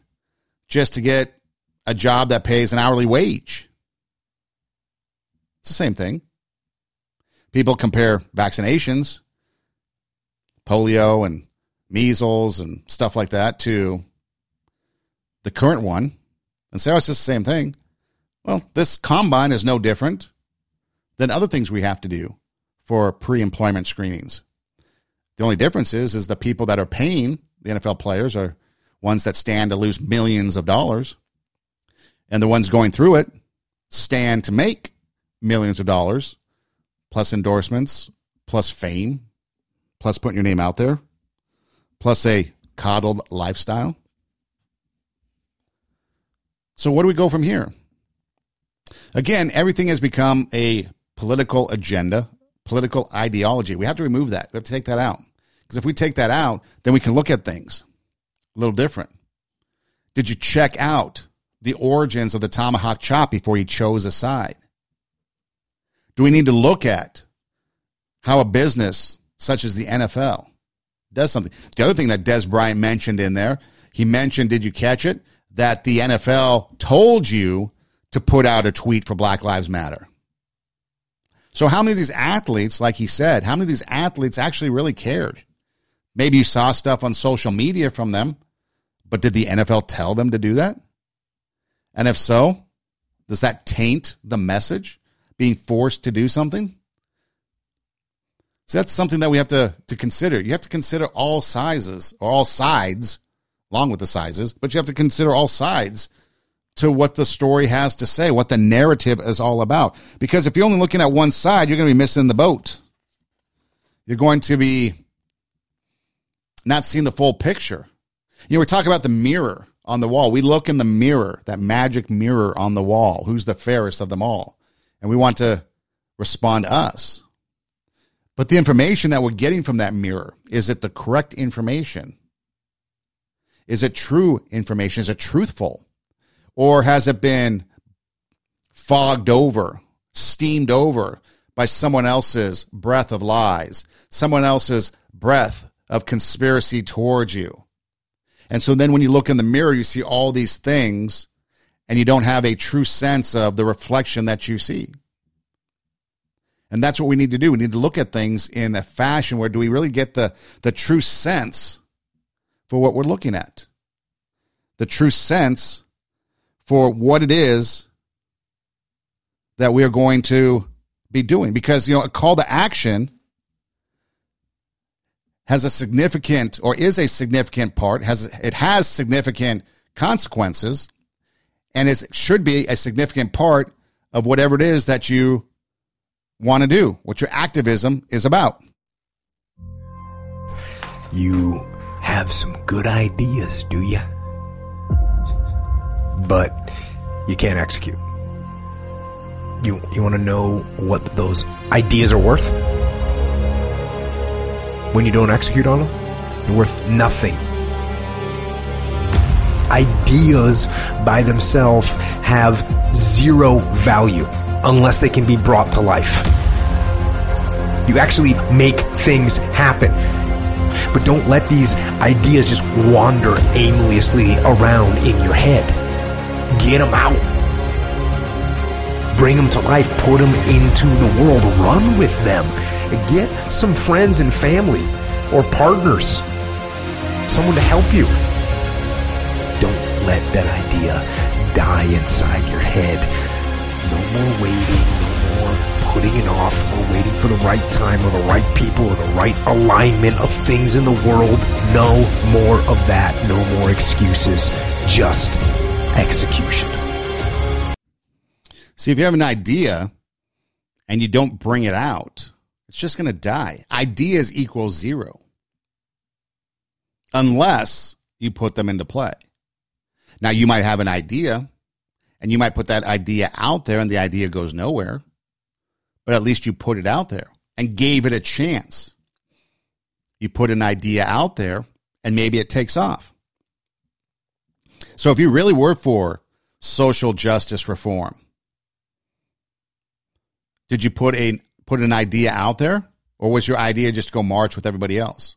B: just to get a job that pays an hourly wage? It's the same thing. People compare vaccinations, polio and measles and stuff like that to the current one and say, oh, it's just the same thing. Well, this combine is no different than other things we have to do for pre-employment screenings. The only difference is, is the people that are paying the NFL players are ones that stand to lose millions of dollars, and the ones going through it stand to make millions of dollars, plus endorsements, plus fame, plus putting your name out there, plus a coddled lifestyle. So, where do we go from here? Again, everything has become a political agenda, political ideology. We have to remove that. We have to take that out. Because if we take that out, then we can look at things a little different. Did you check out the origins of the tomahawk chop before you chose a side? Do we need to look at how a business such as the NFL does something? The other thing that Dez Bryant mentioned in there, he mentioned, did you catch it? That the NFL told you to put out a tweet for Black Lives Matter. So, how many of these athletes, like he said, how many of these athletes actually really cared? Maybe you saw stuff on social media from them, but did the NFL tell them to do that? And if so, does that taint the message being forced to do something? So that's something that we have to, to consider. You have to consider all sizes or all sides, along with the sizes, but you have to consider all sides to what the story has to say, what the narrative is all about. Because if you're only looking at one side, you're going to be missing the boat. You're going to be not seeing the full picture. You know, we talk about the mirror on the wall. We look in the mirror, that magic mirror on the wall. Who's the fairest of them all? And we want to respond to us. But the information that we're getting from that mirror, is it the correct information? Is it true information? Is it truthful? Or has it been fogged over, steamed over by someone else's breath of lies, someone else's breath of conspiracy towards you? And so then when you look in the mirror, you see all these things and you don't have a true sense of the reflection that you see. And that's what we need to do. We need to look at things in a fashion where do we really get the, the true sense for what we're looking at? The true sense for what it is that we are going to be doing. Because, you know, a call to action has a significant or is a significant part, has it has significant consequences and it should be a significant part of whatever it is that you want to do, what your activism is about.
I: You have some good ideas, do you? But you can't execute. You you want to know what those ideas are worth? When you don't execute on them, they're worth nothing. Ideas by themselves have zero value unless they can be brought to life. You actually make things happen. But don't let these ideas just wander aimlessly around in your head. Get them out. Bring them to life. Put them into the world. Run with them. Get some friends and family or partners. Someone to help you. Don't let that idea die inside your head. No more waiting, no more putting it off or waiting for the right time or the right people or the right alignment of things in the world. No more of that. No more excuses. Just execution.
B: See, if you have an idea and you don't bring it out, it's just going to die. Ideas equal zero unless you put them into play. Now, you might have an idea and you might put that idea out there and the idea goes nowhere, but at least you put it out there and gave it a chance. You put an idea out there and maybe it takes off. So if you really were for social justice reform, did you put a put an idea out there or was your idea just to go march with everybody else?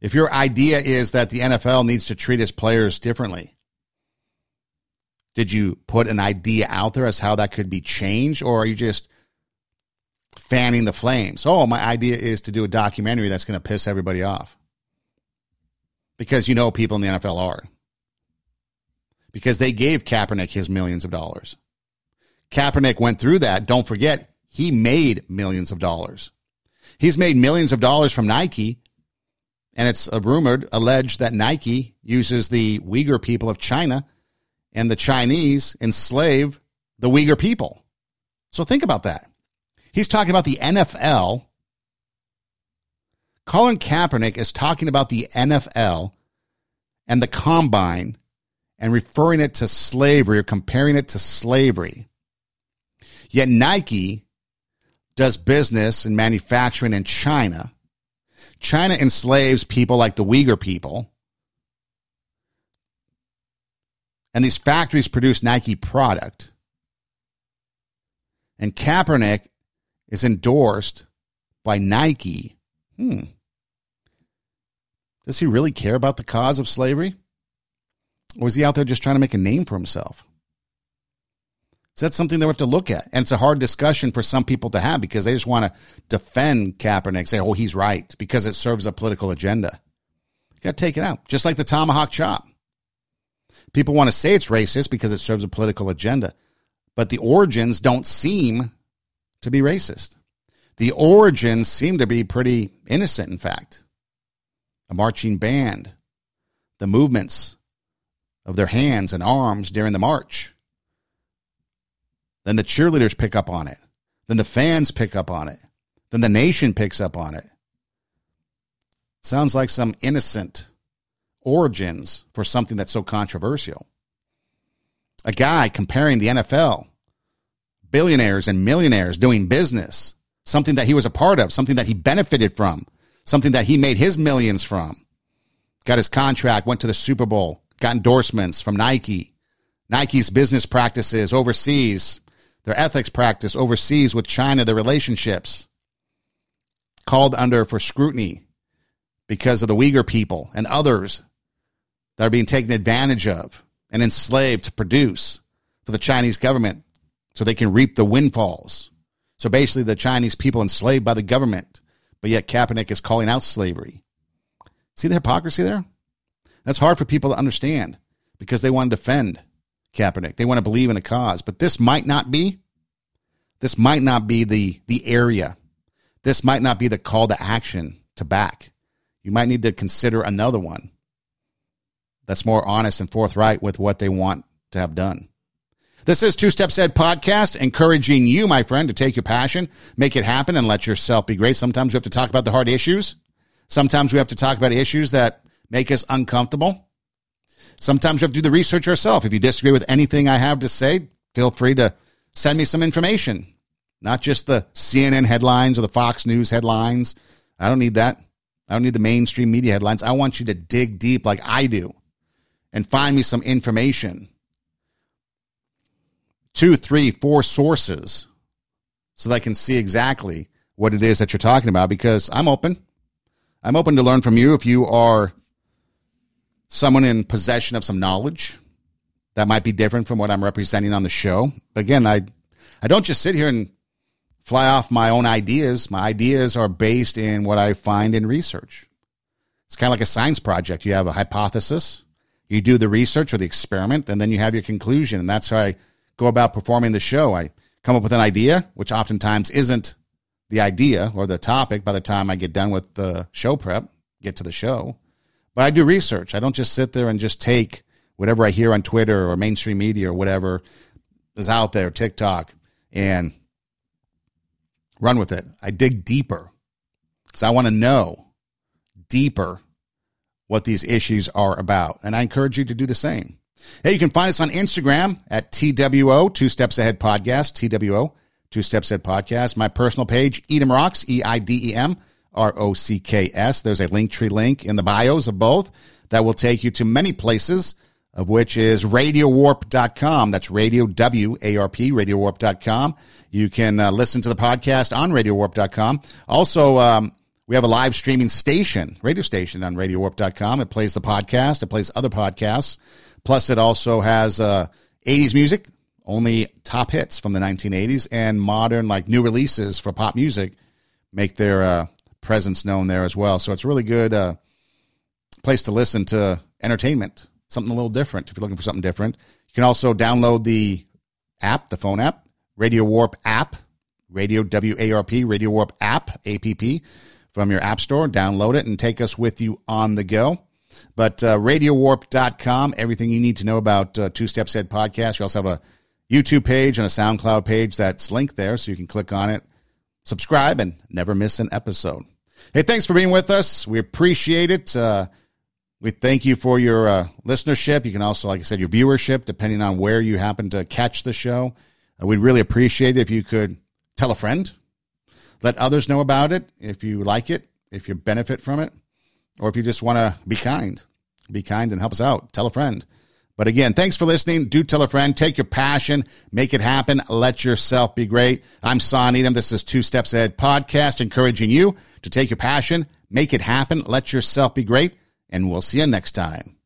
B: If your idea is that the NFL needs to treat its players differently, did you put an idea out there as how that could be changed or are you just fanning the flames? Oh, my idea is to do a documentary that's going to piss everybody off. Because you know people in the NFL are. Because they gave Kaepernick his millions of dollars. Kaepernick went through that. Don't forget, he made millions of dollars. He's made millions of dollars from Nike. And it's rumored, alleged that Nike uses the Uyghur people of China and the Chinese enslave the Uyghur people. So think about that. He's talking about the NFL. Colin Kaepernick is talking about the NFL and the combine and referring it to slavery or comparing it to slavery. Yet Nike does business and manufacturing in China. China enslaves people like the Uyghur people. And these factories produce Nike product. And Kaepernick is endorsed by Nike. Hmm. Does he really care about the cause of slavery? Or is he out there just trying to make a name for himself? So that's something that we have to look at. And it's a hard discussion for some people to have because they just want to defend Kaepernick, say, oh, he's right, because it serves a political agenda. You got to take it out. Just like the tomahawk chop. People want to say it's racist because it serves a political agenda, but the origins don't seem to be racist. The origins seem to be pretty innocent, in fact. A marching band, the movements of their hands and arms during the march then the cheerleaders pick up on it. Then the fans pick up on it. Then the nation picks up on it. Sounds like some innocent origins for something that's so controversial. A guy comparing the NFL, billionaires and millionaires doing business, something that he was a part of, something that he benefited from, something that he made his millions from. Got his contract, went to the Super Bowl, got endorsements from Nike. Nike's business practices overseas their ethics practice overseas with China, their relationships called under for scrutiny because of the Uyghur people and others that are being taken advantage of and enslaved to produce for the Chinese government so they can reap the windfalls. So basically, the Chinese people enslaved by the government, but yet Kaepernick is calling out slavery. See the hypocrisy there? That's hard for people to understand because they want to defend Kaepernick. They want to believe in a cause, but this might not be. This might not be the the area. This might not be the call to action to back. You might need to consider another one that's more honest and forthright with what they want to have done. This is Two Steps Ahead podcast, encouraging you, my friend, to take your passion, make it happen, and let yourself be great. Sometimes we have to talk about the hard issues. Sometimes we have to talk about issues that make us uncomfortable. Sometimes you have to do the research yourself. If you disagree with anything I have to say, feel free to send me some information, not just the CNN headlines or the Fox News headlines. I don't need that. I don't need the mainstream media headlines. I want you to dig deep like I do and find me some information. Two, three, four sources so that I can see exactly what it is that you're talking about because I'm open. I'm open to learn from you if you are someone in possession of some knowledge that might be different from what I'm representing on the show. Again, I I don't just sit here and fly off my own ideas. My ideas are based in what I find in research. It's kind of like a science project. You have a hypothesis, you do the research or the experiment, and then you have your conclusion. And that's how I go about performing the show. I come up with an idea, which oftentimes isn't the idea or the topic by the time I get done with the show prep, get to the show. But I do research. I don't just sit there and just take whatever I hear on Twitter or mainstream media or whatever is out there, TikTok, and run with it. I dig deeper because I want to know deeper what these issues are about. And I encourage you to do the same. Hey, you can find us on Instagram at TWO, Two Steps Ahead Podcast, TWO, Two Steps Ahead Podcast. My personal page, Eidem Rocks, E I D E M R O C K S. There's a Linktree link in the bios of both that will take you to many places, of which is radiowarp.com. That's radio, W A R P, radiowarp.com. You can uh, listen to the podcast on radiowarp.com. Also, um, we have a live streaming station, radio station on radiowarp.com. It plays the podcast, it plays other podcasts. Plus, it also has uh, 80s music, only top hits from the 1980s, and modern, like new releases for pop music make their uh, presence known there as well. So it's a really good uh, place to listen to entertainment, something a little different if you're looking for something different. You can also download the app, the phone app, Radio Warp app, Radio W A R P, Radio Warp app, APP from your app store. Download it and take us with you on the go. But uh, radiowarp.com, everything you need to know about uh, Two Steps Ahead podcast. We also have a YouTube page and a SoundCloud page that's linked there, so you can click on it, subscribe, and never miss an episode. Hey, thanks for being with us. We appreciate it. Uh, we thank you for your uh, listenership. You can also, like I said, your viewership, depending on where you happen to catch the show. Uh, we'd really appreciate it if you could tell a friend, let others know about it if you like it, if you benefit from it, or if you just want to be kind. Be kind and help us out. Tell a friend. But again, thanks for listening. Do tell a friend. Take your passion, make it happen. Let yourself be great. I'm Son Eidem. This is Two Steps Ahead podcast, encouraging you to take your passion, make it happen, let yourself be great, and we'll see you next time.